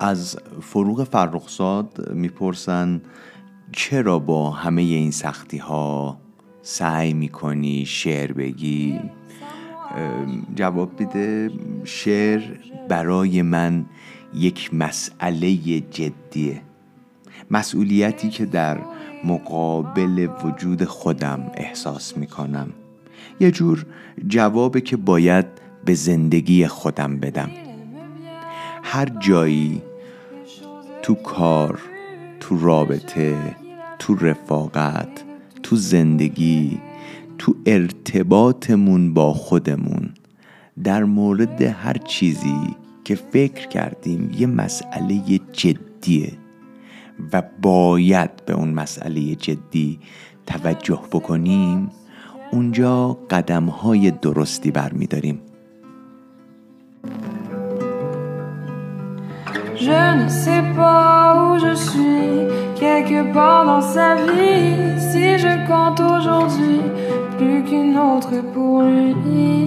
از فروغ فرخزاد می‌پرسن چرا با همه این سختی ها سعی می‌کنی شعر بگی؟ جواب بده شعر برای من یک مسئله جدیه. مسئولیتی که در مقابل وجود خودم احساس می‌کنم. یه جور جوابه که باید به زندگی خودم بدم. هر جایی تو کار تو رابطه تو رفاقت تو زندگی تو ارتباطمون با خودمون. در مورد هر چیزی که فکر کردیم یه مسئله جدیه و باید به اون مسئله جدی توجه بکنیم اونجا قدم های درستی برمیداریم. Je quelque part dans sa vie. Si je compte aujourd'hui, plus qu'une autre pour lui.